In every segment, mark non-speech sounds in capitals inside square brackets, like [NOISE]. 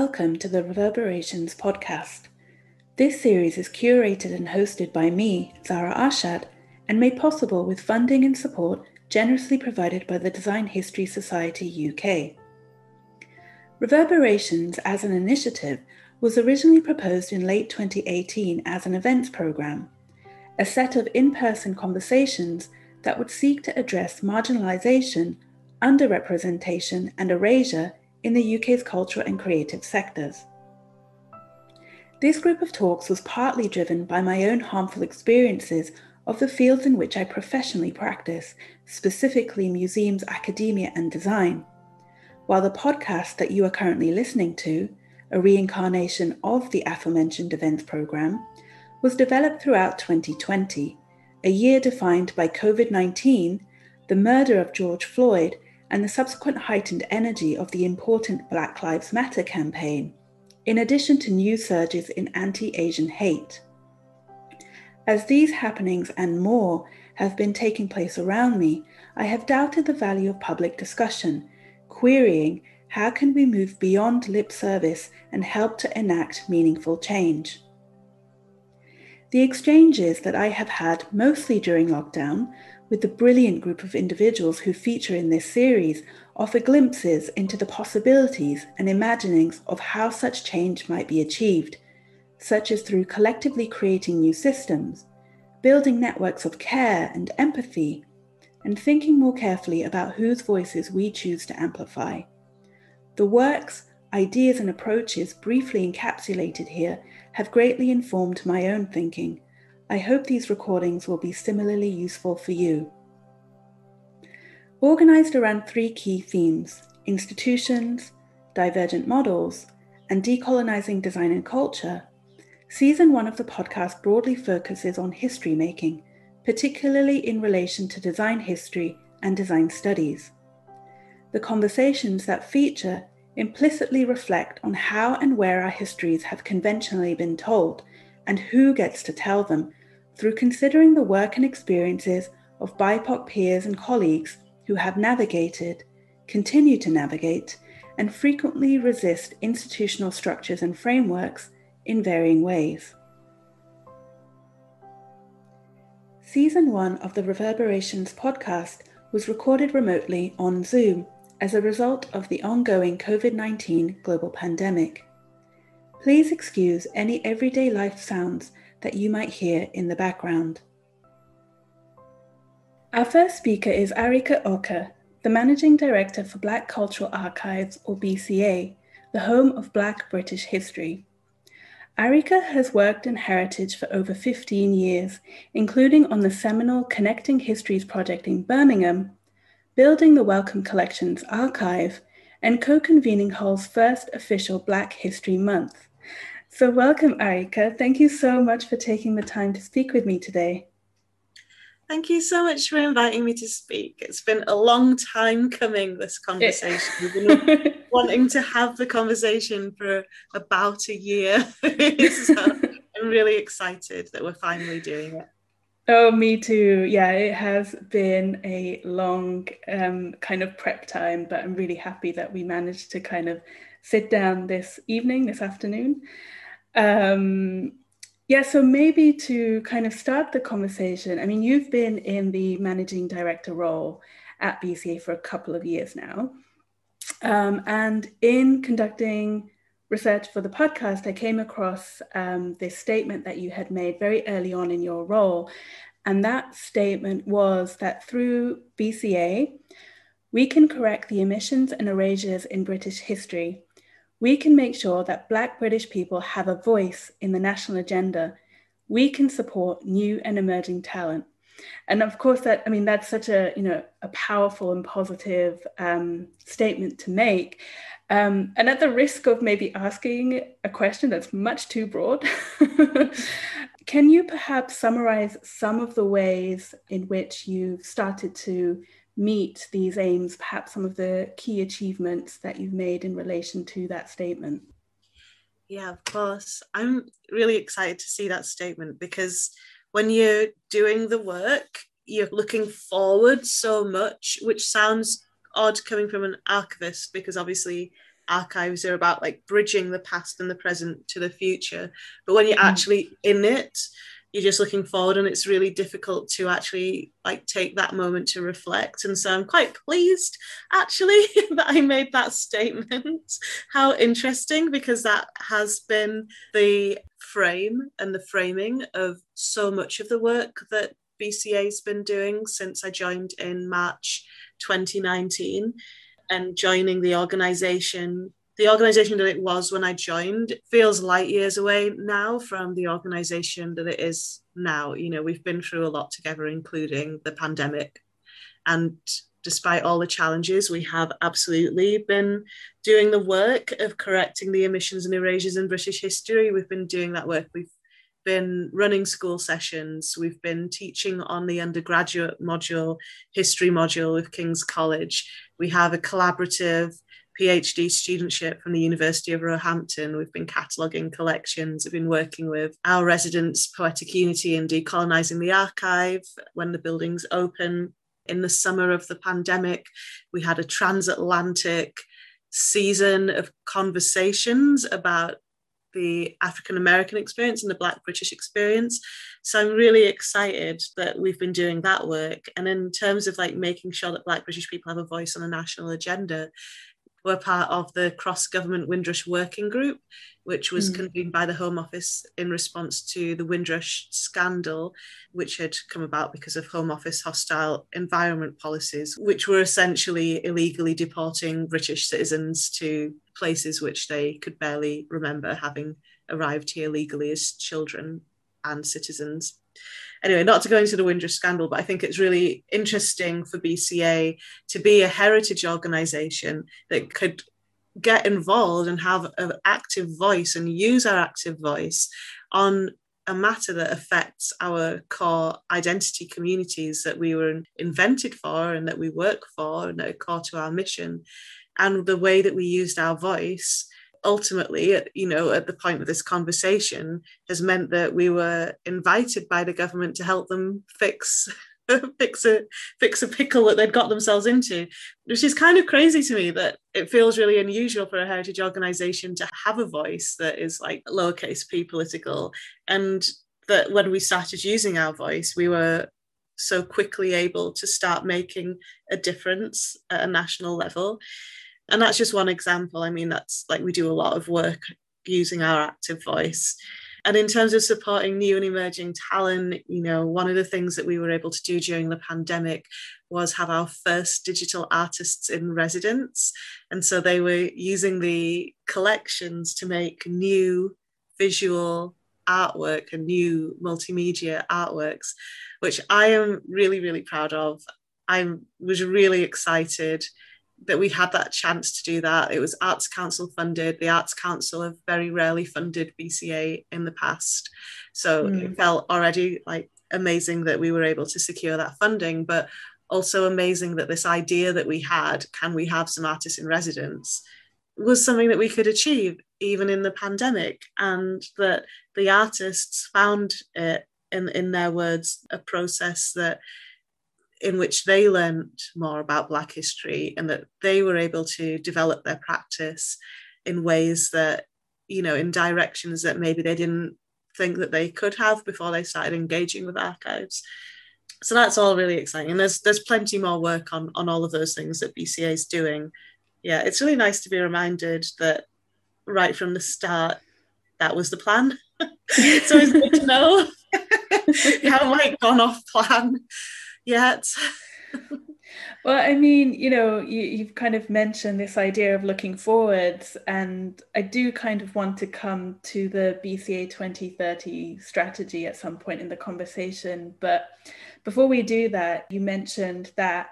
Welcome to the Reverberations podcast. This series is curated and hosted by me, Zara Arshad, and made possible with funding and support generously provided by the Design History Society UK. Reverberations as an initiative was originally proposed in late 2018 as an events programme, a set of in person conversations that would seek to address marginalisation, underrepresentation, and erasure in the UK's cultural and creative sectors. This group of talks was partly driven by my own harmful experiences of the fields in which I professionally practice, specifically museums, academia, and design. While the podcast that you are currently listening to, a reincarnation of the aforementioned events program, was developed throughout 2020, a year defined by COVID 19, the murder of George Floyd, and the subsequent heightened energy of the important Black Lives Matter campaign, in addition to new surges in anti Asian hate. As these happenings and more have been taking place around me, I have doubted the value of public discussion, querying how can we move beyond lip service and help to enact meaningful change. The exchanges that I have had mostly during lockdown with the brilliant group of individuals who feature in this series offer glimpses into the possibilities and imaginings of how such change might be achieved such as through collectively creating new systems, building networks of care and empathy, and thinking more carefully about whose voices we choose to amplify. The works, ideas, and approaches briefly encapsulated here have greatly informed my own thinking. I hope these recordings will be similarly useful for you. Organized around three key themes institutions, divergent models, and decolonizing design and culture, Season one of the podcast broadly focuses on history making, particularly in relation to design history and design studies. The conversations that feature implicitly reflect on how and where our histories have conventionally been told and who gets to tell them through considering the work and experiences of BIPOC peers and colleagues who have navigated, continue to navigate, and frequently resist institutional structures and frameworks in varying ways. Season 1 of the Reverberations podcast was recorded remotely on Zoom as a result of the ongoing COVID 19 global pandemic. Please excuse any everyday life sounds that you might hear in the background. Our first speaker is Arike Oke, the Managing Director for Black Cultural Archives, or BCA, the home of Black British history. Arike has worked in heritage for over 15 years, including on the seminal Connecting Histories project in Birmingham, building the Wellcome Collections archive, and co convening Hull's first official Black History Month. So, welcome, Arike. Thank you so much for taking the time to speak with me today. Thank you so much for inviting me to speak. It's been a long time coming, this conversation. We've been [LAUGHS] wanting to have the conversation for about a year. [LAUGHS] so I'm really excited that we're finally doing it. Oh, me too. Yeah, it has been a long um, kind of prep time, but I'm really happy that we managed to kind of sit down this evening, this afternoon. Um, yeah, so maybe to kind of start the conversation, I mean, you've been in the managing director role at BCA for a couple of years now. Um, and in conducting research for the podcast, I came across um, this statement that you had made very early on in your role. And that statement was that through BCA, we can correct the omissions and erasures in British history we can make sure that Black British people have a voice in the national agenda. We can support new and emerging talent. And of course, that I mean, that's such a you know a powerful and positive um, statement to make. Um, and at the risk of maybe asking a question that's much too broad, [LAUGHS] can you perhaps summarize some of the ways in which you've started to meet these aims, perhaps some of the key achievements that you've made in relation to that statement? Yeah, of course. I'm really excited to see that statement because when you're doing the work, you're looking forward so much, which sounds odd coming from an archivist because obviously archives are about like bridging the past and the present to the future. But when you're mm. actually in it, you're just looking forward and it's really difficult to actually like take that moment to reflect. And so i'm quite pleased actually [LAUGHS] that i made that statement. How interesting because that has been the frame and the framing of so much of the work that bca's been doing since i joined in march 2019 and joining the organization the organization that it was when I joined feels light years away now from the organization that it is now. You know, we've been through a lot together, including the pandemic. And despite all the challenges, we have absolutely been doing the work of correcting the omissions and erasures in British history. We've been doing that work. We've been running school sessions. We've been teaching on the undergraduate module, history module with King's College. We have a collaborative PhD studentship from the University of Roehampton. We've been cataloguing collections, we've been working with our residents, Poetic Unity, in decolonising the archive when the buildings open. In the summer of the pandemic, we had a transatlantic season of conversations about the African American experience and the Black British experience. So I'm really excited that we've been doing that work. And in terms of like making sure that Black British people have a voice on a national agenda, were part of the cross government Windrush working group, which was mm. convened by the Home Office in response to the Windrush scandal, which had come about because of Home Office hostile environment policies, which were essentially illegally deporting British citizens to places which they could barely remember having arrived here legally as children and citizens anyway, not to go into the Windrush scandal, but I think it's really interesting for BCA to be a heritage organisation that could get involved and have an active voice and use our active voice on a matter that affects our core identity communities that we were invented for and that we work for and that are core to our mission. And the way that we used our voice ultimately, at, you know, at the point of this conversation, has meant that we were invited by the government to help them fix [LAUGHS] fix a fix a pickle that they'd got themselves into, which is kind of crazy to me that it feels really unusual for a heritage organization to have a voice that is like lowercase p political, and that when we started using our voice, we were so quickly able to start making a difference at a national level and that's just one example. I mean that's like we do a lot of work using our active voice. And in terms of supporting new and emerging talent you know one of the things that we were able to do during the pandemic was have our first digital artists in residence. And so they were using the collections to make new visual artwork and new multimedia artworks which i am really really proud of. I was really excited that we had that chance to do that. It was Arts Council funded. The Arts Council have very rarely funded BCA in the past. So mm. it felt already like amazing that we were able to secure that funding, but also amazing that this idea that we had, can we have some artists in residence, was something that we could achieve even in the pandemic. And that the artists found it, in, in their words, a process that in which they learned more about Black history and that they were able to develop their practice in ways that, you know, in directions that maybe they didn't think that they could have before they started engaging with archives. So that's all really exciting. And there's there's plenty more work on, on all of those things that BCA is doing. Yeah, it's really nice to be reminded that right from the start, that was the plan. [LAUGHS] so it's good to know [LAUGHS] how like gone off plan yet. well, I mean, you know, you, have kind of mentioned this idea of looking forwards, and I do kind of want to come to the BCA 2030 strategy at some point in the conversation. But before we do that, you mentioned that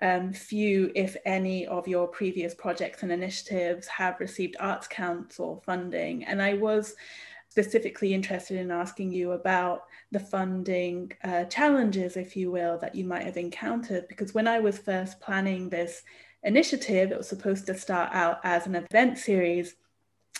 um, few, if any, of your previous projects and initiatives have received Arts Council funding. And I was specifically interested in asking you about the funding uh, challenges, if you will, that you might have encountered. Because when I was first planning this initiative, it was supposed to start out as an event series.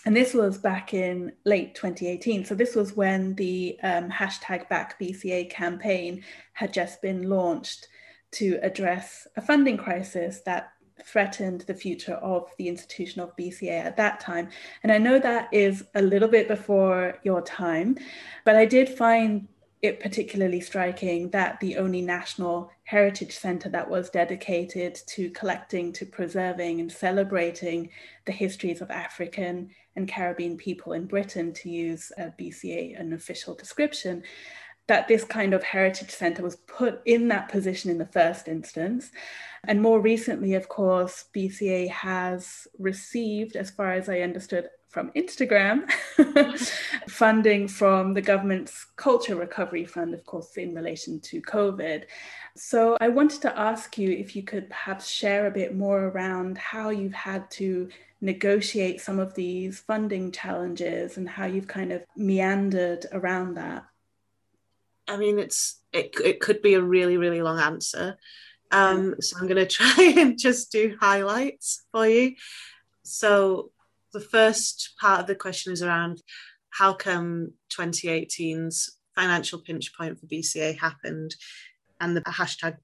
And this was back in late 2018. So this was when the um, hashtag Back BCA campaign had just been launched to address a funding crisis that threatened the future of the institution of BCA at that time. And I know that is a little bit before your time, but I did find it particularly striking that the only national heritage centre that was dedicated to collecting, to preserving, and celebrating the histories of African and Caribbean people in Britain, to use a BCA, an official description, that this kind of heritage centre was put in that position in the first instance. And more recently, of course, BCA has received, as far as I understood from Instagram, [LAUGHS] funding from the government's Culture Recovery Fund, of course, in relation to COVID. So I wanted to ask you if you could perhaps share a bit more around how you've had to negotiate some of these funding challenges and how you've kind of meandered around that. I mean, it's it, it could be a really, really long answer. Um, so I'm going [LAUGHS] to try and just do highlights for you. So the first part of the question is around how come 2018's financial pinch point for BCA happened and the hashtag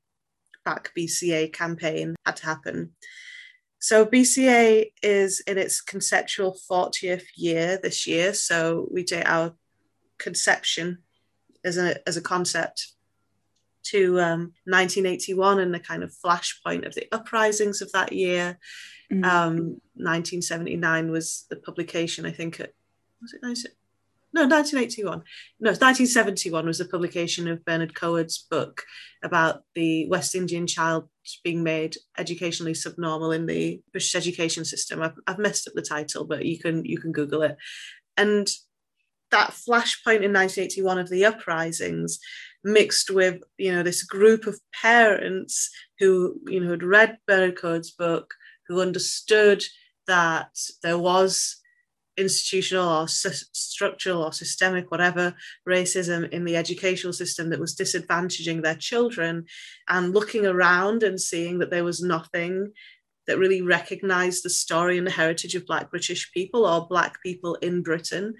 back BCA campaign had to happen. So BCA is in its conceptual 40th year this year. So we date our conception as a as a concept to um, 1981 and the kind of flashpoint of the uprisings of that year. Mm-hmm. Um, 1979 was the publication, I think, it was it 19, no 1981 no 1971 was the publication of Bernard Coard's book about the West Indian child being made educationally subnormal in the British education system. I've, I've messed up the title, but you can you can Google it. And that flashpoint in 1981 of the uprisings mixed with you know this group of parents who you know had read Bernard book who understood that there was institutional or structural or systemic whatever racism in the educational system that was disadvantaging their children and looking around and seeing that there was nothing that really recognized the story and the heritage of Black British people or Black people in Britain.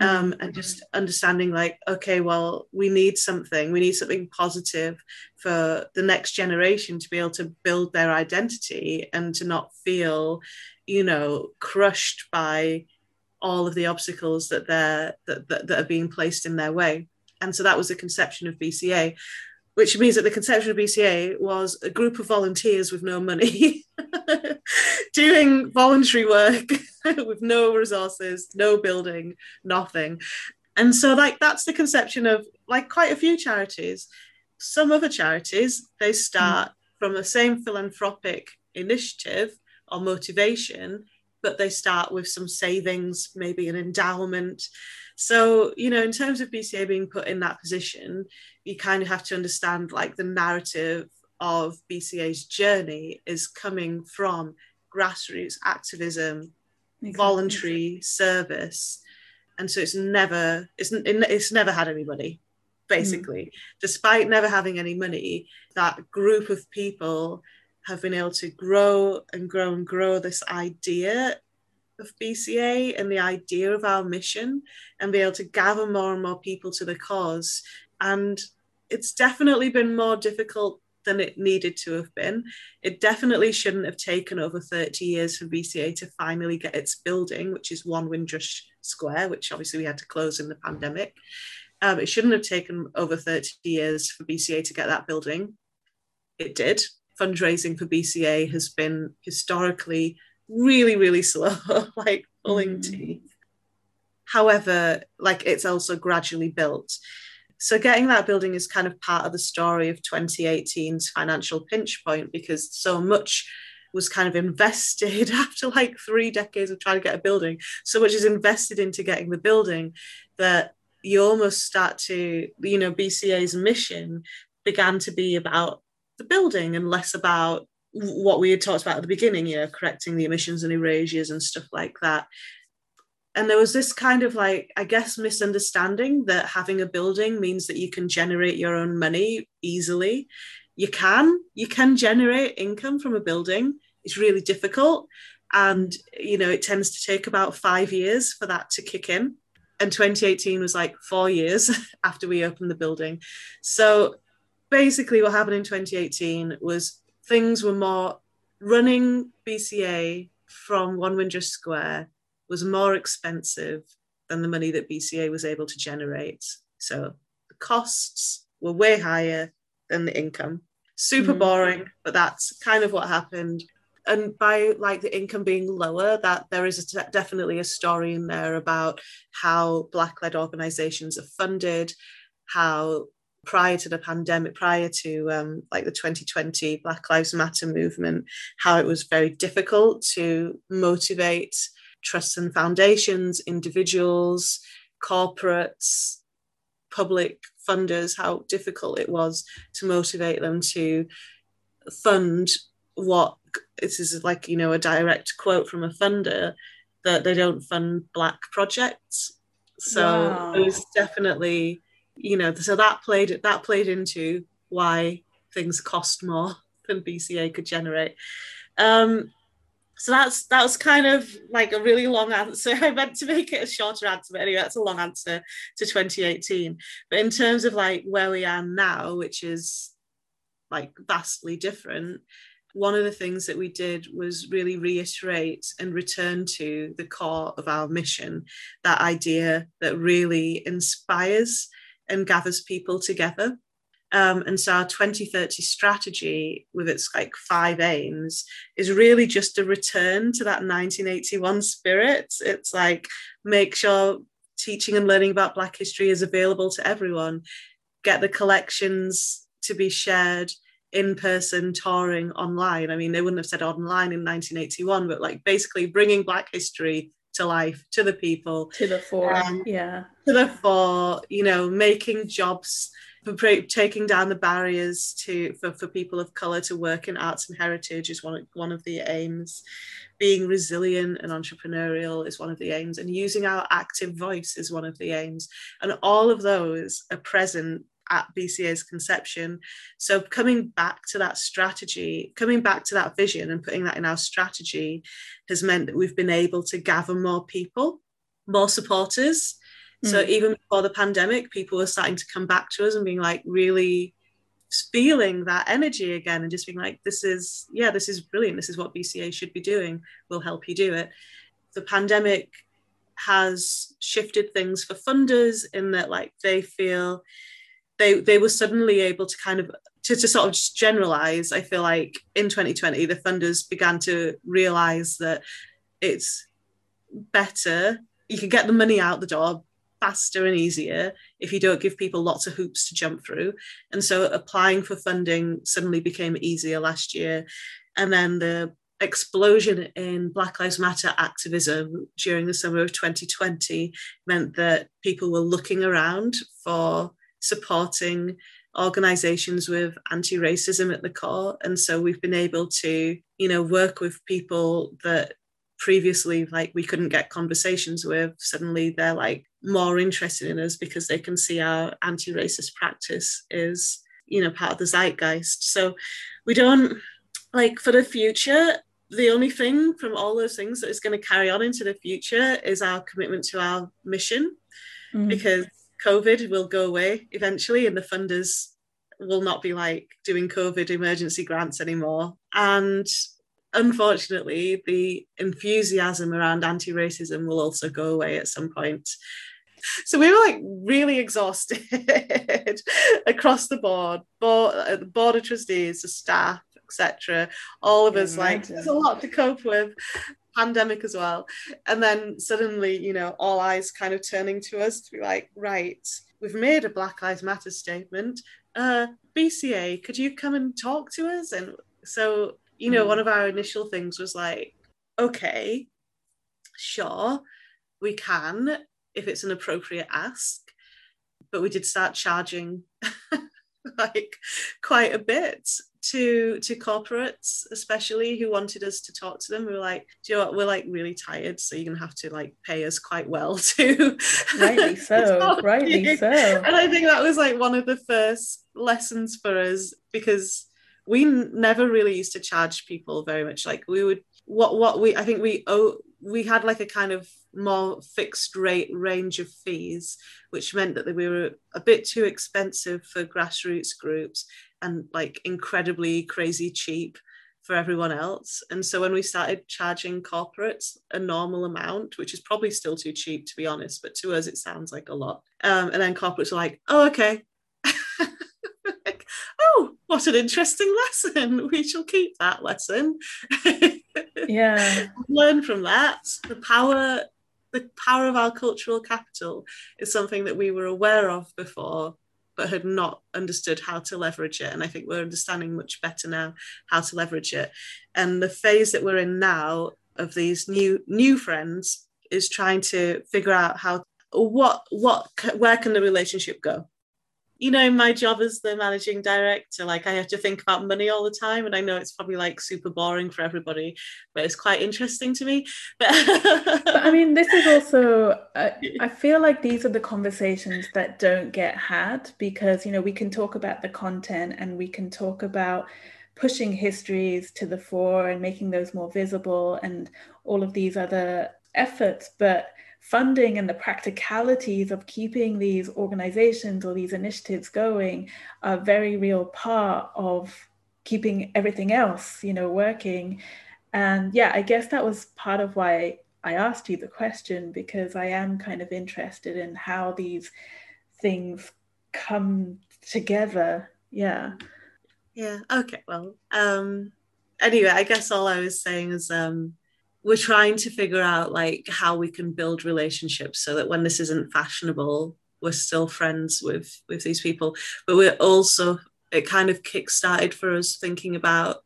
Um, and just understanding, like, okay, well, we need something, we need something positive for the next generation to be able to build their identity and to not feel, you know, crushed by all of the obstacles that they're that, that, that are being placed in their way. And so that was the conception of BCA which means that the conception of BCA was a group of volunteers with no money [LAUGHS] doing voluntary work [LAUGHS] with no resources, no building, nothing. And so, like, that's the conception of like quite a few charities. Some other charities, they start mm. from the same philanthropic initiative or motivation, but they start with some savings, maybe an endowment. So, you know, in terms of BCA being put in that position, you kind of have to understand like the narrative of BCA's journey is coming from grassroots activism, exactly. voluntary service, and so it's never it's it's never had anybody basically. Mm. Despite never having any money, that group of people have been able to grow and grow and grow this idea of BCA and the idea of our mission and be able to gather more and more people to the cause. And it's definitely been more difficult than it needed to have been. It definitely shouldn't have taken over 30 years for BCA to finally get its building, which is One Windrush Square, which obviously we had to close in the pandemic. Um, it shouldn't have taken over 30 years for BCA to get that building. It did. Fundraising for BCA has been historically really, really slow, [LAUGHS] like pulling mm. teeth. However, like it's also gradually built. So getting that building is kind of part of the story of 2018's financial pinch point because so much was kind of invested [LAUGHS] after like three decades of trying to get a building. So much is invested into getting the building that you almost start to, you know, BCA's mission began to be about the building and less about what we had talked about at the beginning, you know, correcting the emissions and erasures and stuff like that. And there was this kind of like, I guess, misunderstanding that having a building means that you can generate your own money easily. You can, you can generate income from a building. It's really difficult. And, you know, it tends to take about five years for that to kick in. And 2018 was like four years [LAUGHS] after we opened the building. So basically, what happened in 2018 was things were more running BCA from One Windrush Square was more expensive than the money that BCA was able to generate. So the costs were way higher than the income. Super mm-hmm. boring, but that's kind of what happened. And by like the income being lower, that there is a, definitely a story in there about how Black-led organisations are funded, how prior to the pandemic, prior to um, like the 2020 Black Lives Matter movement, how it was very difficult to motivate trusts and foundations, individuals, corporates, public funders, how difficult it was to motivate them to fund what this is like, you know, a direct quote from a funder that they don't fund black projects. So wow. it was definitely, you know, so that played that played into why things cost more [LAUGHS] than BCA could generate. Um, so that's that was kind of like a really long answer. [LAUGHS] I meant to make it a shorter answer, but anyway, that's a long answer to 2018. But in terms of like where we are now, which is like vastly different, one of the things that we did was really reiterate and return to the core of our mission, that idea that really inspires and gathers people together. Um, and so our 2030 strategy, with its like five aims, is really just a return to that 1981 spirit. It's like make sure teaching and learning about Black history is available to everyone, get the collections to be shared in person, touring online. I mean, they wouldn't have said online in 1981, but like basically bringing Black history to life, to the people, to the fore, um, yeah, to the fore, you know, making jobs taking down the barriers to for, for people of color to work in arts and heritage is one one of the aims being resilient and entrepreneurial is one of the aims and using our active voice is one of the aims and all of those are present at BCA's conception. So coming back to that strategy, coming back to that vision and putting that in our strategy has meant that we've been able to gather more people, more supporters, so mm. even before the pandemic, people were starting to come back to us and being like really feeling that energy again and just being like, this is, yeah, this is brilliant. This is what BCA should be doing. We'll help you do it. The pandemic has shifted things for funders in that like they feel they they were suddenly able to kind of to, to sort of just generalize i feel like in 2020 the funders began to realize that it's better you can get the money out the door faster and easier if you don't give people lots of hoops to jump through. And so applying for funding suddenly became easier last year. And then the explosion in Black Lives Matter activism during the summer of 2020 meant that people were looking around for supporting organizations with anti-racism at the core and so we've been able to you know work with people that previously like we couldn't get conversations with suddenly they're like more interested in us because they can see our anti-racist practice is you know part of the zeitgeist so we don't like for the future the only thing from all those things that is going to carry on into the future is our commitment to our mission mm. because covid will go away eventually and the funders will not be like doing covid emergency grants anymore and unfortunately, the enthusiasm around anti racism will also go away at some point. So we were like really exhausted [LAUGHS] across the board, board, uh, the board of trustees, the staff, etc. All of us like there's a lot to cope with pandemic as well and then suddenly you know all eyes kind of turning to us to be like right we've made a black lives matter statement uh bca could you come and talk to us and so you know, mm. one of our initial things was like, okay, sure, we can if it's an appropriate ask. But we did start charging [LAUGHS] like quite a bit to to corporates especially who wanted us to talk to them we were like do you know what we're like really tired so you're gonna have to like pay us quite well [LAUGHS] to rightly [LAUGHS] so rightly so and i think that was like one of the first lessons for us because we never really used to charge people very much. Like we would what what we I think we oh we had like a kind of more fixed rate range of fees, which meant that we were a bit too expensive for grassroots groups and like incredibly crazy cheap for everyone else. And so when we started charging corporates a normal amount, which is probably still too cheap to be honest, but to us it sounds like a lot. Um, and then corporates are like, oh, okay. [LAUGHS] what an interesting lesson. [LAUGHS] We shall keep that lesson. [LAUGHS] yeah. Learn from that. The power the power of our cultural capital is something that we were aware of before but had not understood how to leverage it. And I think we're understanding much better now how to leverage it. And the phase that we're in now of these new new friends is trying to figure out how what what where can the relationship go you know, my job as the managing director, like I have to think about money all the time. And I know it's probably like super boring for everybody, but it's quite interesting to me. [LAUGHS] But, but I mean, this is also, uh, [LAUGHS] I feel like these are the conversations that don't get had because, you know, we can talk about the content and we can talk about pushing histories to the fore and making those more visible and all of these other efforts. But funding and the practicalities of keeping these organizations or these initiatives going are a very real part of keeping everything else you know working. And yeah i guess that was part of why i asked you the question because i am kind of interested in how these things come together. Yeah. Yeah okay well um anyway i guess all i was saying is um we're trying to figure out like how we can build relationships so that when this isn't fashionable we're still friends with with these people. But we're also it kind of kick-started for us thinking about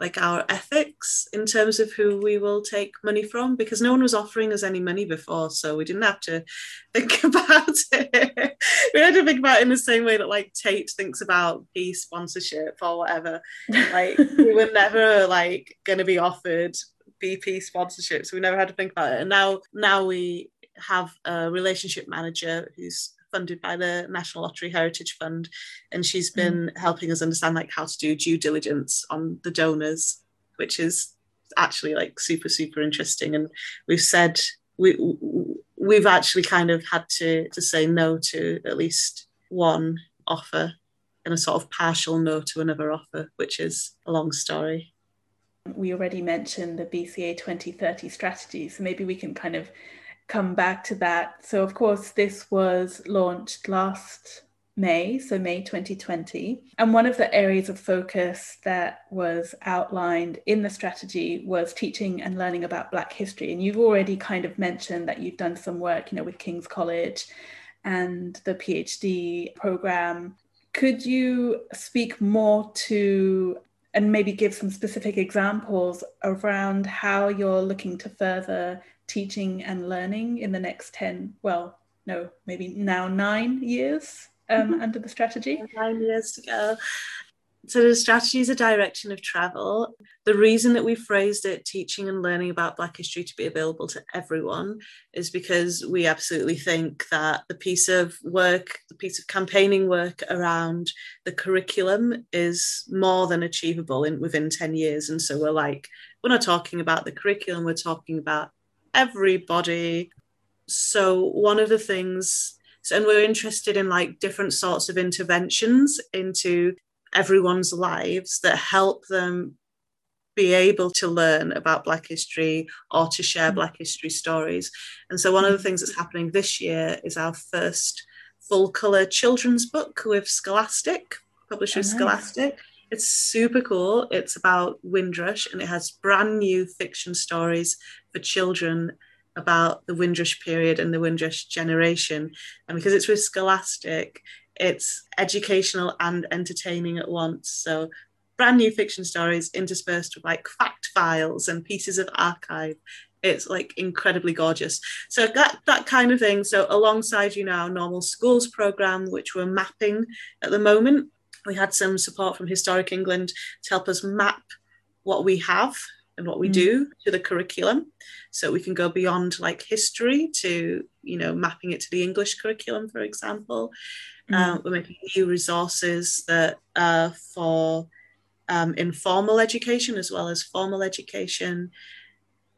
like our ethics in terms of who we will take money from because no one was offering us any money before so we didn't have to think [LAUGHS] about it. We had to think about it in the same way that like tate thinks about p sponsorship or whatever. Like we were never like going to be offered BP sponsorship, so we never had to think about it. And now, now we have a relationship manager who's funded by the National Lottery Heritage Fund, and she's been mm. helping us understand like how to do due diligence on the donors, which is actually like super super interesting. And we've said we we've actually kind of had to to say no to at least one offer and a sort of partial no to another offer, which is a long story. We already mentioned the BCA 2030 strategy, so maybe we can kind of come back to that. So, of course, this was launched last May, so May 2020. And one of the areas of focus that was outlined in the strategy was teaching and learning about Black history. And you've already kind of mentioned that you've done some work, you know, with King's College and the PhD program. Could you speak more to and maybe give some specific examples around how you're looking to further teaching and learning in the next 10, well, no, maybe now nine years um, mm-hmm. under the strategy? Nine years to go so the strategy is a direction of travel. The reason that we phrased it teaching and learning about Black history to be available to everyone is because we absolutely think that the piece of work, the piece of campaigning work around the curriculum is more than achievable in within 10 years. And so we're like, we're not talking about the curriculum, we're talking about everybody. So one of the things so, and we're interested in like different sorts of interventions into everyone's lives that help them be able to learn about Black history or to share mm. Black history stories. And so, one of the things that's happening this year is our first full colour children's book with Scholastic, published with oh, nice. Scholastic. It's super cool. It's about Windrush and it has brand new fiction stories for children about the Windrush period and the Windrush generation. And because it's with Scholastic, it's educational and entertaining at once. So brand new fiction stories interspersed with like fact files and pieces of archive. It's like incredibly gorgeous. So that that kind of thing. So alongside you know our normal schools program, which we're mapping at the moment, we had some support from Historic England to help us map what we have and what we mm. do to the curriculum so we can go beyond like history to you know mapping it to the english curriculum for example Mm. Um, we're making new resources that are for um, informal education as well as formal education.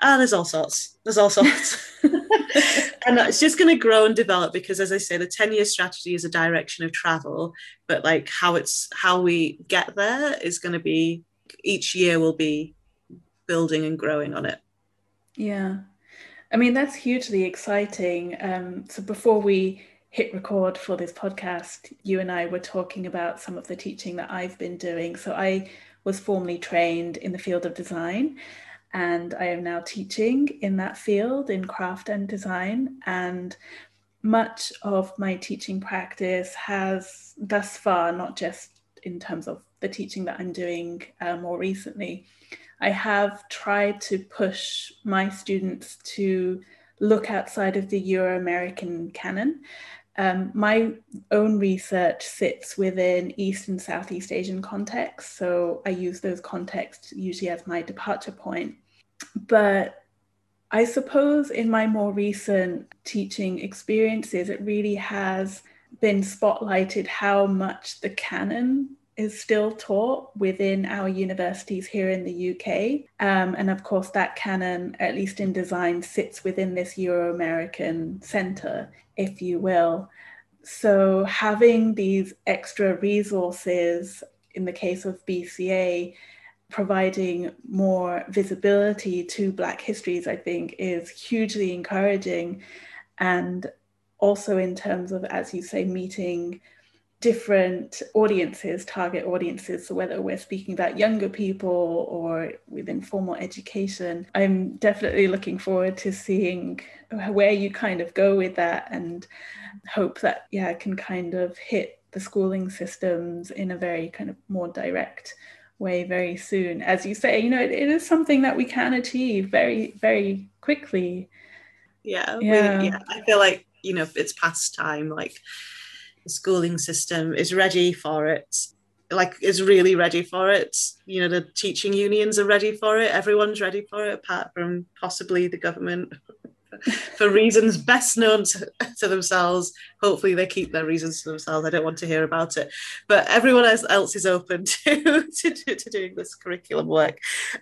Ah, there's all sorts. There's all sorts. [LAUGHS] [LAUGHS] and it's just going to grow and develop because, as I say, the 10 year strategy is a direction of travel, but like how it's how we get there is going to be each year will be building and growing on it. Yeah. I mean, that's hugely exciting. Um, so before we hit record for this podcast, you and I were talking about some of the teaching that I've been doing. So I was formally trained in the field of design and I am now teaching in that field in craft and design. And much of my teaching practice has thus far, not just in terms of the teaching that I'm doing uh, more recently, I have tried to push my students to look outside of the Euro American canon. Um, my own research sits within East and Southeast Asian contexts, so I use those contexts usually as my departure point. But I suppose in my more recent teaching experiences, it really has been spotlighted how much the canon is still taught within our universities here in the UK. Um, and of course, that canon, at least in design, sits within this Euro American center, if you will. So, having these extra resources in the case of BCA, providing more visibility to Black histories, I think, is hugely encouraging. And also, in terms of, as you say, meeting different audiences, target audiences. So, whether we're speaking about younger people or within formal education, I'm definitely looking forward to seeing where you kind of go with that and hope that, yeah, can kind of hit the schooling systems in a very kind of more direct way very soon. As you say, you know, it, it is something that we can achieve very, very quickly. Yeah, yeah. We, yeah. I feel like, you know, it's past time. Like, the schooling system is ready for it. Like is really ready for it. You know the teaching unions are ready for it. Everyone's ready for it apart from possibly the government [LAUGHS] for reasons best known to, to, themselves. Hopefully they keep their reasons to themselves. I don't want to hear about it. But everyone else else is open [LAUGHS] to, to, to doing this curriculum work.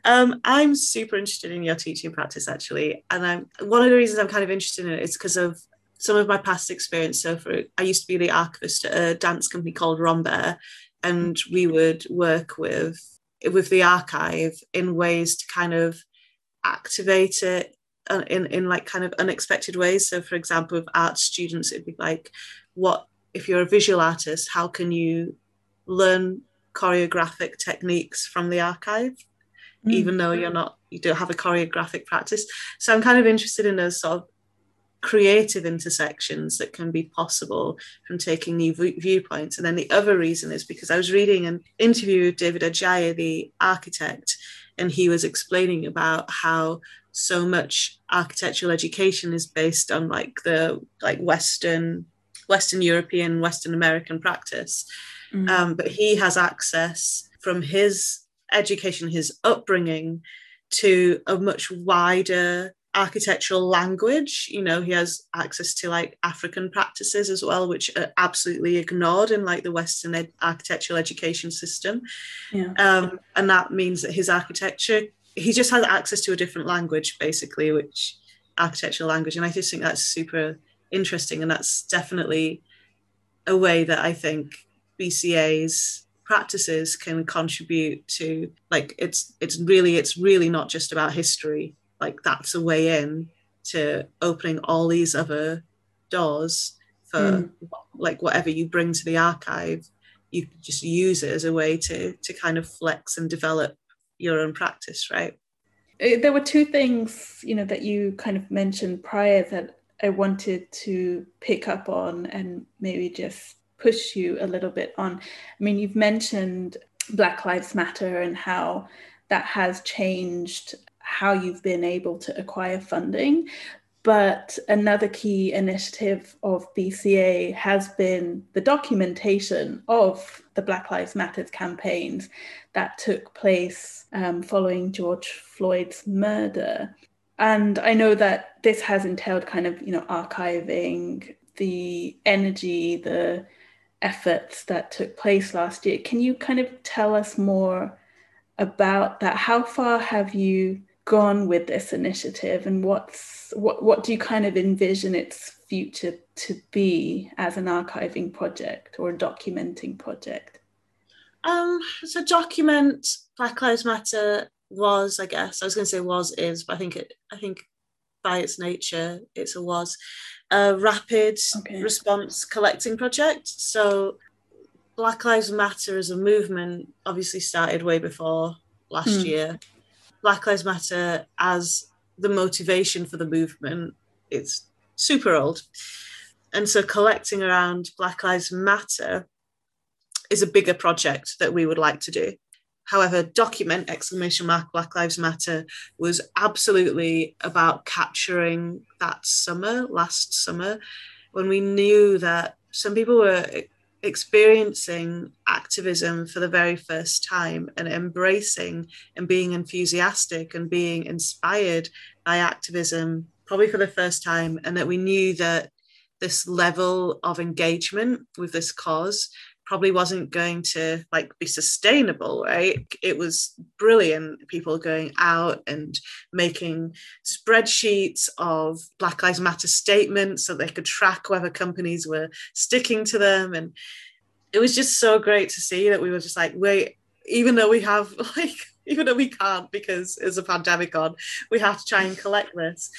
Um, i'm super interested in your teaching practice actually. And i'm one of the reasons i'm kind of interested in it is because of some of my past experience. So for I used to be the archivist at a dance company called Rambert, and we would work with with the archive in ways to kind of activate it uh, in in like kind of unexpected ways. So for example, with art students, it'd be like, what if you're a visual artist? How can you learn choreographic techniques from the archive? Mm. even though you're not you don't have a choreographic practice so i'm kind of interested in those sort of creative intersections that can be possible from taking new viewpoints. And then the other reason is because I was reading an interview with David Adjaye, the architect, and he was explaining about how so much architectural education is based on like the like Western, Western European, Western American practice. Mm-hmm. Um, but he has access from his education, his upbringing, to a much wider architectural language you know he has access to like african practices as well which are absolutely ignored in like the western ed- architectural education system yeah. um, and that means that his architecture he just has access to a different language basically which architectural language and i just think that's super interesting and that's definitely a way that i think bca's practices can contribute to like it's it's really it's really not just about history like that's a way in to opening all these other doors for mm. like whatever you bring to the archive you just use it as a way to to kind of flex and develop your own practice right uh, there were two things you know that you kind of mentioned prior that i wanted to pick up on and maybe just push you a little bit on i mean you've mentioned black lives matter and how that has changed how you've been able to acquire funding. But another key initiative of BCA has been the documentation of the Black Lives Matter campaigns that took place um, following George Floyd's murder. And I know that this has entailed kind of, you know, archiving the energy, the efforts that took place last year. Can you kind of tell us more about that? How far have you gone with this initiative and what's what what do you kind of envision its future to be as an archiving project or a documenting project Um, so document Black Lives Matter was, I guess, I was going to say was is, but I think it, I think by its nature, it's a was a rapid okay. response collecting project. So Black Lives Matter as a movement obviously started way before last mm. year. Black Lives Matter as the motivation for the movement, it's super old. And so collecting around Black Lives Matter is a bigger project that we would like to do. However, document exclamation mark Black Lives Matter was absolutely about capturing that summer, last summer, when we knew that some people were experiencing activism for the very first time and embracing and being enthusiastic and being inspired by activism probably for the first time and that we knew that this level of engagement with this cause probably wasn't going to like be sustainable right? It was brilliant people going out and making spreadsheets of black lives matter statements so they could track whether companies were sticking to them and it was just so great to see that we were just like wait even though we have [LAUGHS] like even though we can't because there's a pandemic on we have to try and collect this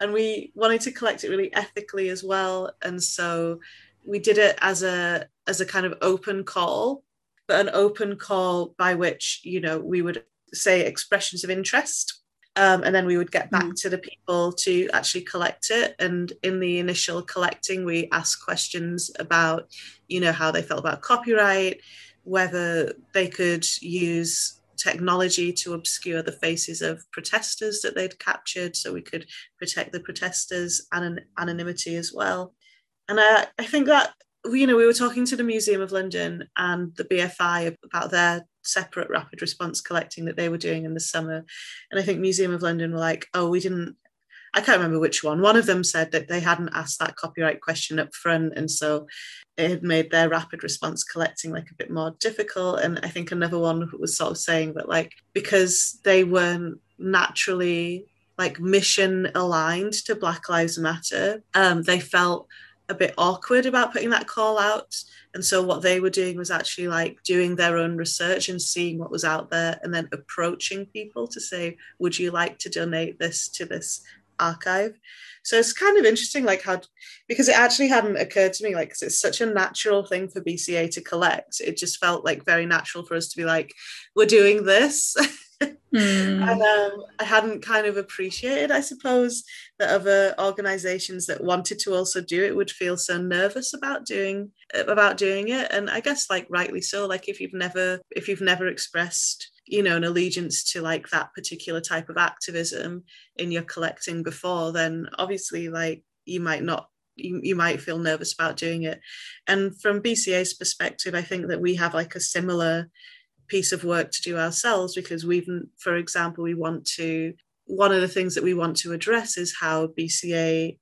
and we wanted to collect it really ethically as well and so we did it as a as a kind of open call, but an open call by which you know we would say expressions of interest. Um, and then we would get back mm. to the people to actually collect it. And in the initial collecting, we asked questions about, you know, how they felt about copyright, whether they could use technology to obscure the faces of protesters that they'd captured so we could protect the protesters' anon- anonymity as well and I, I think that you know we were talking to the Museum of London and the BFI about their separate rapid response collecting that they were doing in the summer, and I think Museum of London were like, oh, we didn't. I can't remember which one. One of them said that they hadn't asked that copyright question up front, and so it had made their rapid response collecting like a bit more difficult. And I think another one was sort of saying that like because they weren't naturally like mission aligned to Black Lives Matter, um, they felt a bit awkward about putting that call out. And so what they were doing was actually like doing their own research and seeing what was out there and then approaching people to say, would you like to donate this to this archive? So it's kind of interesting, like how, because it actually hadn't occurred to me, like, because it's such a natural thing for BCA to collect. It just felt like very natural for us to be like, we're doing this. [LAUGHS] mm. and um, I hadn't kind of appreciated, I suppose, that other organizations that wanted to also do it would feel so nervous about doing about doing it. And I guess like rightly so, like if you've never if you've never expressed you know an allegiance to like that particular type of activism in your collecting before then obviously like you might not you, you might feel nervous about doing it. And from bca's perspective i think that we have like a similar piece of work to do ourselves because we've for example we want to one of the things that we want to address is how bca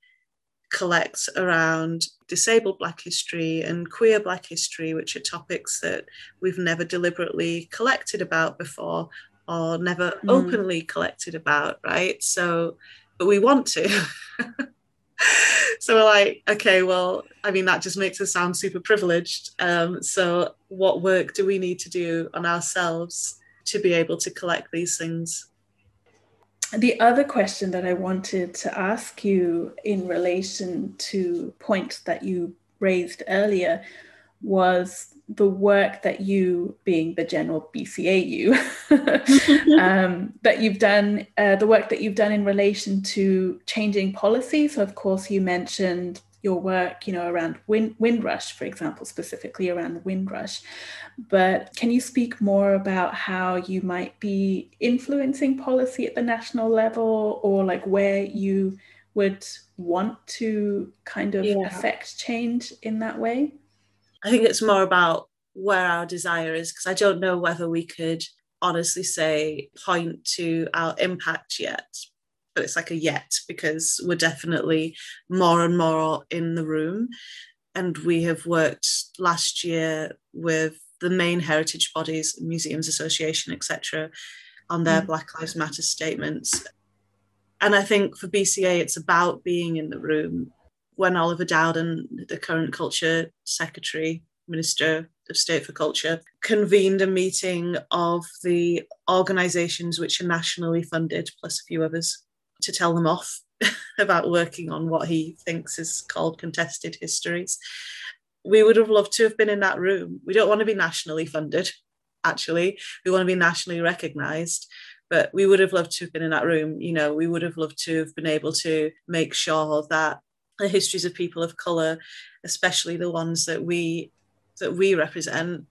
collects around disabled Black history and queer Black history, which are topics that we've never deliberately collected about before or never mm. openly collected about, right? So, but we want to. [LAUGHS] so we're like, okay, well, I mean, that just makes us sound super privileged. Um, so, what work do we need to do on ourselves to be able to collect these things? The other question that I wanted to ask you in relation to points that you raised earlier was the work that you, being the general BCAU, [LAUGHS] um, that you've done, uh, the work that you've done in relation to changing policy. So, of course, you mentioned your work, you know, around wind, Windrush, for example, specifically around the Windrush. But can you speak more about how you might be influencing policy at the national level or like where you would want to kind of yeah. affect change in that way? I think it's more about where our desire is because I don't know whether we could honestly say point to our impact yet but it's like a yet because we're definitely more and more in the room. And we have worked last year with the main heritage bodies, Museums Association, etc., on their mm. Black Lives Matter statements. And I think for BCA, it's about being in the room. When Oliver Dowden, the current culture secretary, minister, of State for Culture, convened a meeting of the organisations which are nationally funded, plus a few others, to tell them off [LAUGHS] about working on what he thinks is called contested histories. We would have loved to have been in that room. We don't want to be nationally funded, actually. We want to be nationally recognised but we would have loved to have been in that room you know we would have loved to have been able to make sure that the histories of people of color especially the ones that we that we represent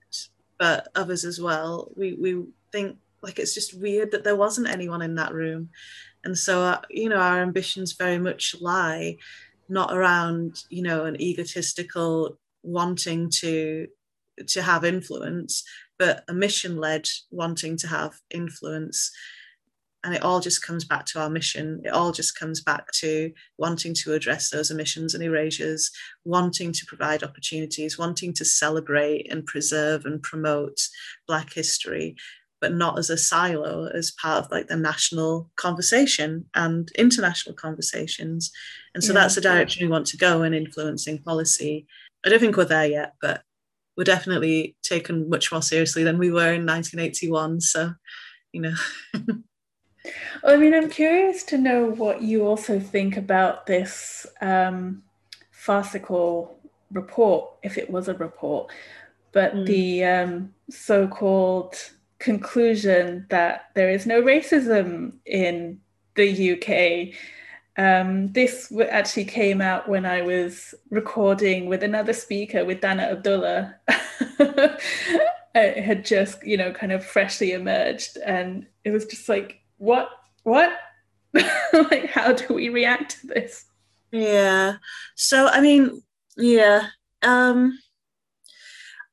but others as well we we think like it's just weird that there wasn't anyone in that room and so uh, you know our ambitions very much lie not around you know an egotistical wanting to to have influence but a mission led wanting to have influence. And it all just comes back to our mission. It all just comes back to wanting to address those omissions and erasures, wanting to provide opportunities, wanting to celebrate and preserve and promote Black history, but not as a silo, as part of like the national conversation and international conversations. And so yeah. that's the direction we want to go in influencing policy. I don't think we're there yet, but we're definitely taken much more seriously than we were in 1981. So, you know. [LAUGHS] I mean, I'm curious to know what you also think about this um, farcical report, if it was a report, but mm. the um, so called conclusion that there is no racism in the UK um, this actually came out when I was recording with another speaker, with Danah Abdulla. [LAUGHS] it had just, you know, kind of freshly emerged, and it was just like, what, what? [LAUGHS] like, how do we react to this? Yeah. So, I mean, yeah. Um,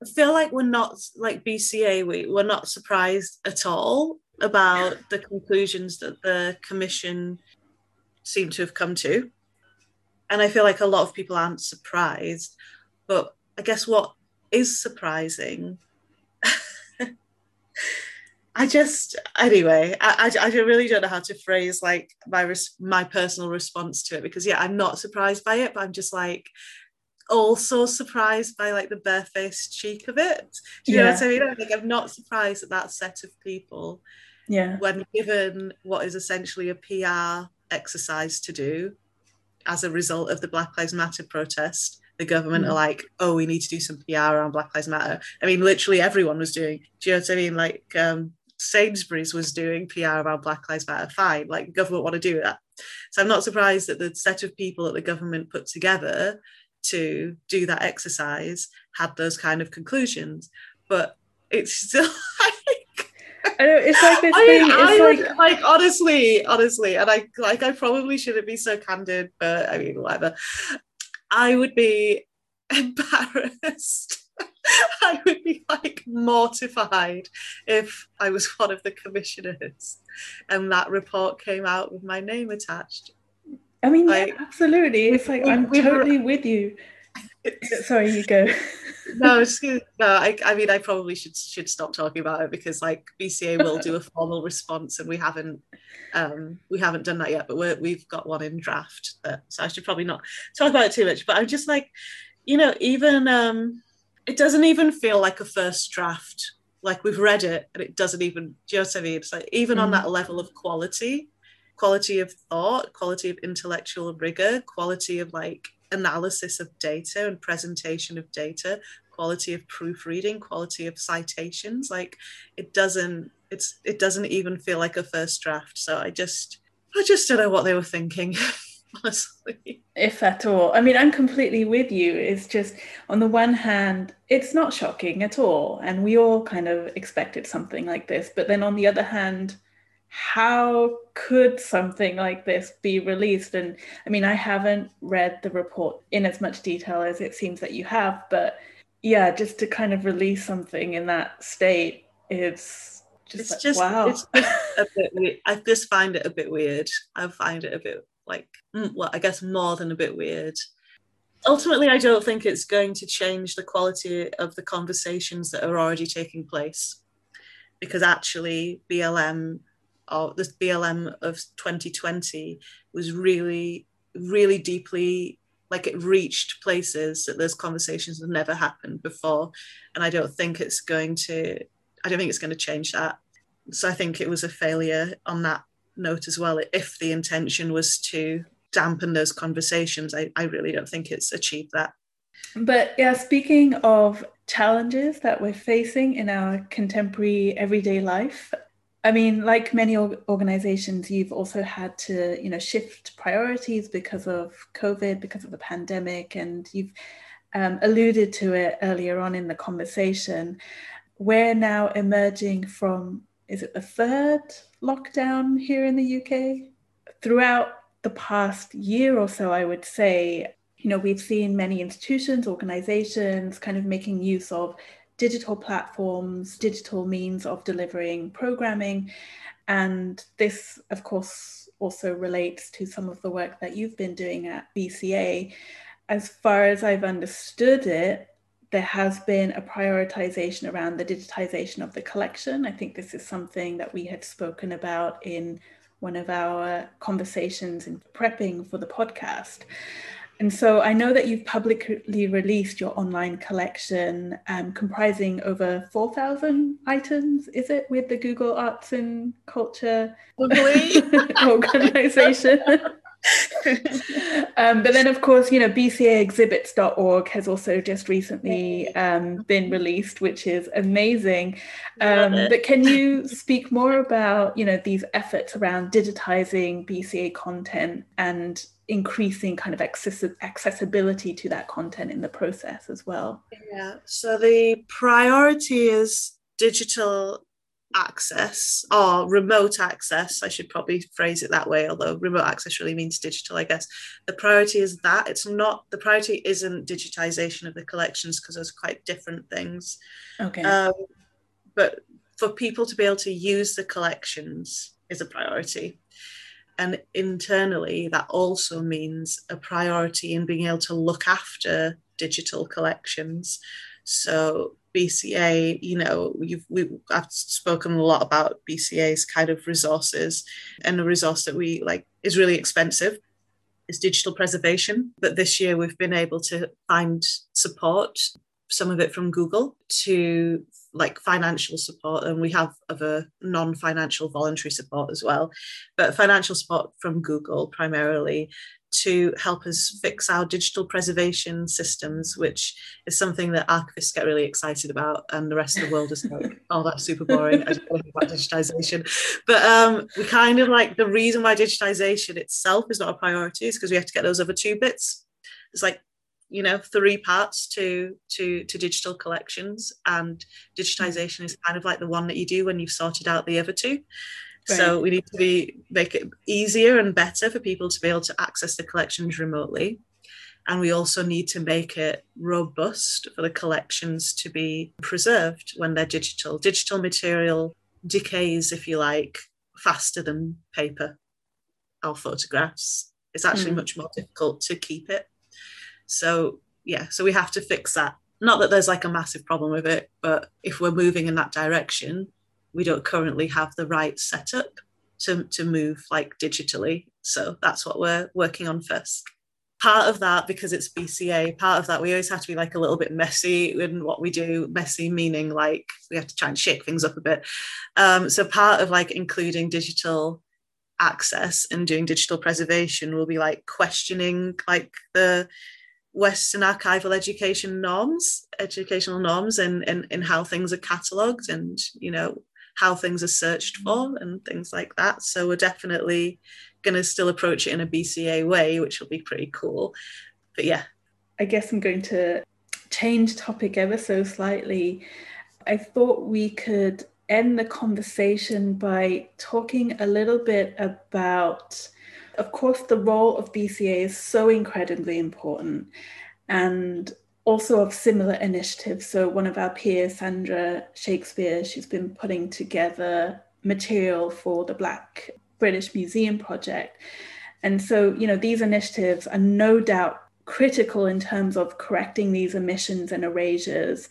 I feel like we're not like BCA. We we're not surprised at all about the conclusions that the commission seem to have come to. And I feel like a lot of people aren't surprised. But I guess what is surprising, [LAUGHS] I just, anyway, I, I, I, really don't know how to phrase like my, my personal response to it because, yeah, I'm not surprised by it, but I'm just like, also surprised by like the barefaced cheek of it. Do you yeah. know what I mean? Like I'm not surprised at that set of people. Yeah. When given what is essentially a PR exercise to do as a result of the Black Lives Matter protest. The government mm. are like, oh, we need to do some PR on Black Lives Matter. I mean, literally everyone was doing. Do you know what I mean? Like um, Sainsbury's was doing PR about Black Lives Matter. Fine, like government want to do that. So I'm not surprised that the set of people that the government put together to do that exercise had those kind of conclusions. But it's still [LAUGHS] I know it's like this I, thing. It's I like, like honestly, honestly, and I like I probably shouldn't be so candid, but I mean whatever. I would be [LAUGHS] embarrassed. [LAUGHS] I would be like mortified if I was one of the commissioners and that report came out with my name attached. I mean, like, yeah, absolutely. It's like I'm totally with you. Sorry, you go. [LAUGHS] no, no. I, I mean, I probably should should stop talking about it because like BCA will do a [LAUGHS] formal response, and we haven't um, we haven't done that yet. But we're, we've got one in draft, that, so I should probably not talk about it too much. But I'm just like, you know, even um, it doesn't even feel like a first draft. Like we've read it, and it doesn't even. Do you know what I mean? It's like even mm. on that level of quality, quality of thought, quality of intellectual rigor, quality of like analysis of data and presentation of data quality of proofreading quality of citations. Like it doesn't it's it doesn't even feel like a first draft. So i just i just don't know what they were thinking [LAUGHS] honestly. If at all. I mean i'm completely with you. It's just on the one hand it's not shocking at all. And we all kind of expected something like this. But then on the other hand how could something like this be released? And I mean, I haven't read the report in as much detail as it seems that you have, but yeah, just to kind of release something in that state is just it's like, just wow. It's just a [LAUGHS] bit weird. I just find it a bit weird. I find it a bit like, mm, well, I guess more than a bit weird. Ultimately, I don't think it's going to change the quality of the conversations that are already taking place because actually BLM or this BLM of 2020 was really, really deeply like it reached places that those conversations have never happened before. And i don't think it's going to i don't think it's going to change that. So i think it was a failure on that note as well. If the intention was to dampen those conversations i, I really don't think it's achieved that. But yeah speaking of challenges that we're facing in our contemporary everyday life I mean, like many organizations, you've also had to, you know, shift priorities because of COVID, because of the pandemic, and you've um, alluded to it earlier on in the conversation. We're now emerging from, is it the third lockdown here in the UK? Throughout the past year or so, I would say, you know, we've seen many institutions, organizations kind of making use of digital platforms, digital means of delivering programming. And this, of course, also relates to some of the work that you've been doing at BCA. As far as I've understood it, there has been a prioritization around the digitization of the collection. I think this is something that we had spoken about in one of our conversations in prepping for the podcast. And so I know that you've publicly released your online collection um, comprising over 4,000 items, is it, with the Google Arts and Culture [LAUGHS] organization? um, but then, of course, you know, BCAexhibits.org has also just recently um, been released, which is amazing. Um, but can you speak more about, you know, these efforts around digitizing BCA content and increasing kind of access- accessibility to that content in the process as well? Yeah, so the priority is digital access or remote access. I should probably phrase it that way, although remote access really means digital, I guess. The priority is that. It's not, the priority isn't digitization of the collections because those are quite different things. Okay. Um, but for people to be able to use the collections is a priority. And internally, that also means a priority in being able to look after digital collections. So BCA, you know, we, I've spoken a lot about BCA's kind of resources, and a resource that we like is really expensive is digital preservation. But this year we've been able to find support, some of it from Google, to like financial support and we have other non-financial voluntary support as well but financial support from google primarily to help us fix our digital preservation systems which is something that archivists get really excited about and the rest of the world is like [LAUGHS] oh that's super boring. I don't think about digitization. But um, we kind of like the reason why digitization itself is not a priority is because we have to get those other two bits. It's like you know three parts to to to digital collections. And digitization is kind of like the one that you do when you've sorted out the other two. Right. so we need to be make it easier and better for people to be able to access the collections remotely. And we also need to make it robust for the collections to be preserved when they're digital. Digital material decays if you like faster than paper or photographs. It's actually mm. much more difficult to keep it so yeah, so we have to fix that. Not that there's like a massive problem with it, but if we're moving in that direction, we don't currently have the right setup to, to move like digitally. So that's what we're working on first. Part of that, because it's BCA, part of that, we always have to be like a little bit messy in what we do. Messy meaning like we have to try and shake things up a bit. Um, so part of like including digital access and doing digital preservation will be like questioning like the Western archival education norms, educational norms, and in, in, in how things are catalogued and you know how things are searched for and things like that. So we're definitely going to still approach it in a BCA way, which will be pretty cool. But yeah, I guess I'm going to change topic ever so slightly. I thought we could end the conversation by talking a little bit about of course, the role of BCA is so incredibly important and also of similar initiatives. So, one of our peers, Sandra Shakespeare, she's been putting together material for the Black British Museum Project. And so, you know, these initiatives are no doubt critical in terms of correcting these omissions and erasures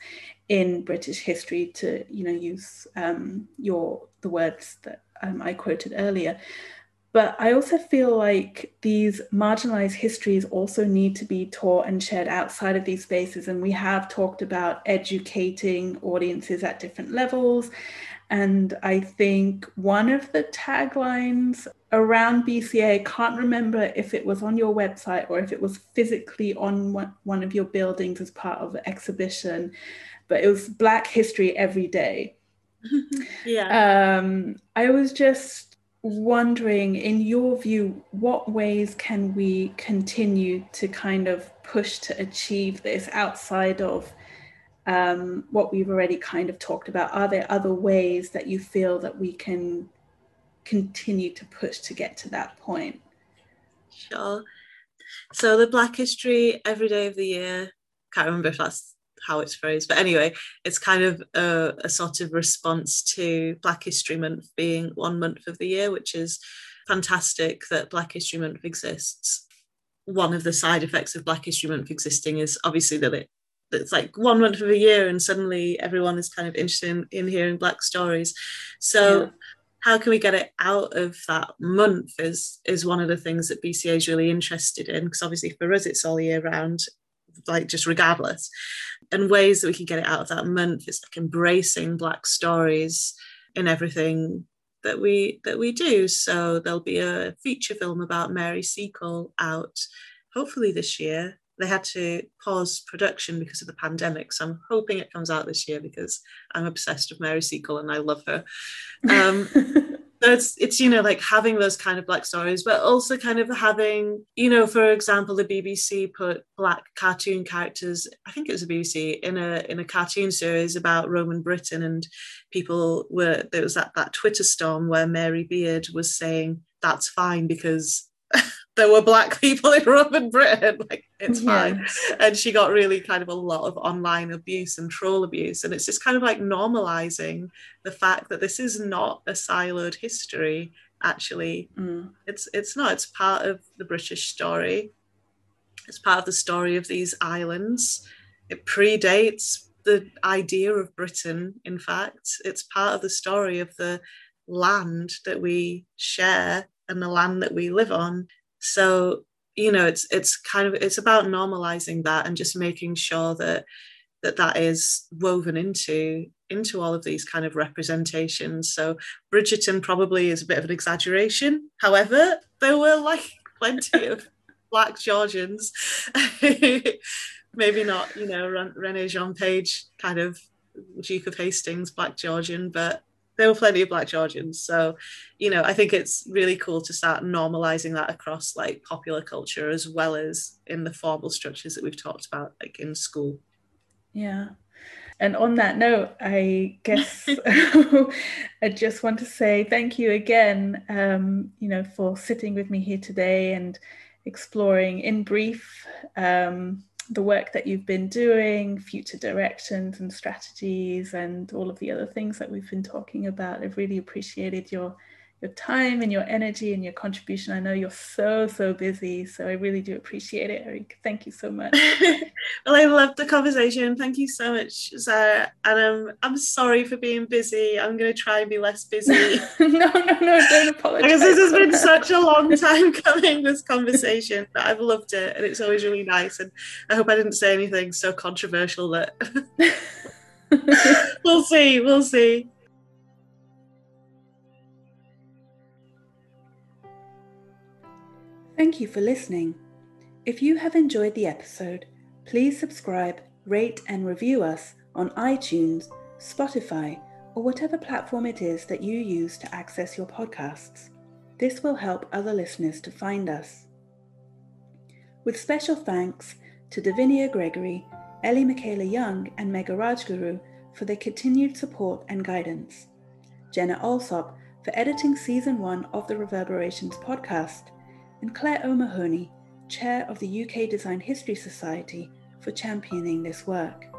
in British history, to you know use um, your the words that um, I quoted earlier. But I also feel like these marginalized histories also need to be taught and shared outside of these spaces. And we have talked about educating audiences at different levels. And I think one of the taglines around BCA, I can't remember if it was on your website or if it was physically on one of your buildings as part of the exhibition, but it was Black History Every Day. [LAUGHS] yeah. Um, I was just wondering, in your view, what ways can we continue to kind of push to achieve this outside of um, what we've already kind of talked about? Are there other ways that you feel that we can continue to push to get to that point? Sure. So the Black History every day of the year, can't remember if that's how it's phrased. But anyway, it's kind of a, a, sort of response to Black History Month being one month of the year, which is fantastic that Black History Month exists. One of the side effects of Black History Month existing is obviously that it it's like one month of a year and suddenly everyone is kind of interested in, in hearing black stories so yeah. how can we get it out of that month is is one of the things that bca is really interested in because obviously for us it's all year round like just regardless and ways that we can get it out of that month. Is like embracing black stories in everything that we that we do. So there'll be a feature film about mary seacole out hopefully this year. They had to pause production because of the pandemic so i'm hoping it comes out this year because i'm obsessed with mary seacole and i love her. [LAUGHS] Um, so it's it's you know like having those kind of black stories but also kind of having you know for example the bbc put black cartoon characters i think it was a bbc in a in a cartoon series about roman britain and people were there was that that twitter storm where mary beard was saying that's fine because there were black [LAUGHS] people in Roman Britain. Like it's fine. And she got really kind of a lot of online abuse and troll abuse. And it's just kind of like normalizing the fact that this is not a siloed history. Actually, mm. it's it's not. It's part of the British story. It's part of the story of these islands. It predates the idea of Britain. In fact, it's part of the story of the land that we share and the land that we live on so you know it's it's kind of it's about normalizing that and just making sure that that that is woven into into all of these kind of representations. So bridgerton probably is a bit of an exaggeration. However there were like plenty of [LAUGHS] black georgians. [LAUGHS] Maybe not you know Regé-Jean Page kind of duke of hastings black georgian but there were plenty of black Georgians. So, you know, I think it's really cool to start normalizing that across like popular culture as well as in the formal structures that we've talked about, like in school. Yeah. And on that note, I guess [LAUGHS] [LAUGHS] I just want to say thank you again, um, you know, for sitting with me here today and exploring in brief um, the work that you've been doing, future directions and strategies, and all of the other things that we've been talking about. I've really appreciated your your time and your energy and your contribution. I know you're so, so busy. So I really do appreciate it, Arike. Thank you so much. [LAUGHS] well, I loved the conversation. Thank you so much, Sarah. And um, I'm sorry for being busy. I'm going to try and be less busy. [LAUGHS] no, no, no, don't apologize. because this has been such a long time [LAUGHS] coming, this conversation. But I've loved it. And it's always really nice. And I hope I didn't say anything so controversial that we'll see. We'll see. Thank you for listening. If you have enjoyed the episode, please subscribe, rate, and review us on iTunes, Spotify, or whatever platform it is that you use to access your podcasts. This will help other listeners to find us. With special thanks to Davinia Gregory, Ellie Michaela Young, and Megha Rajguru for their continued support and guidance. Jenna Alsop for editing season one of the Reverberations podcast and Claire O'Mahony, Chair of the UK Design History Society, for championing this work.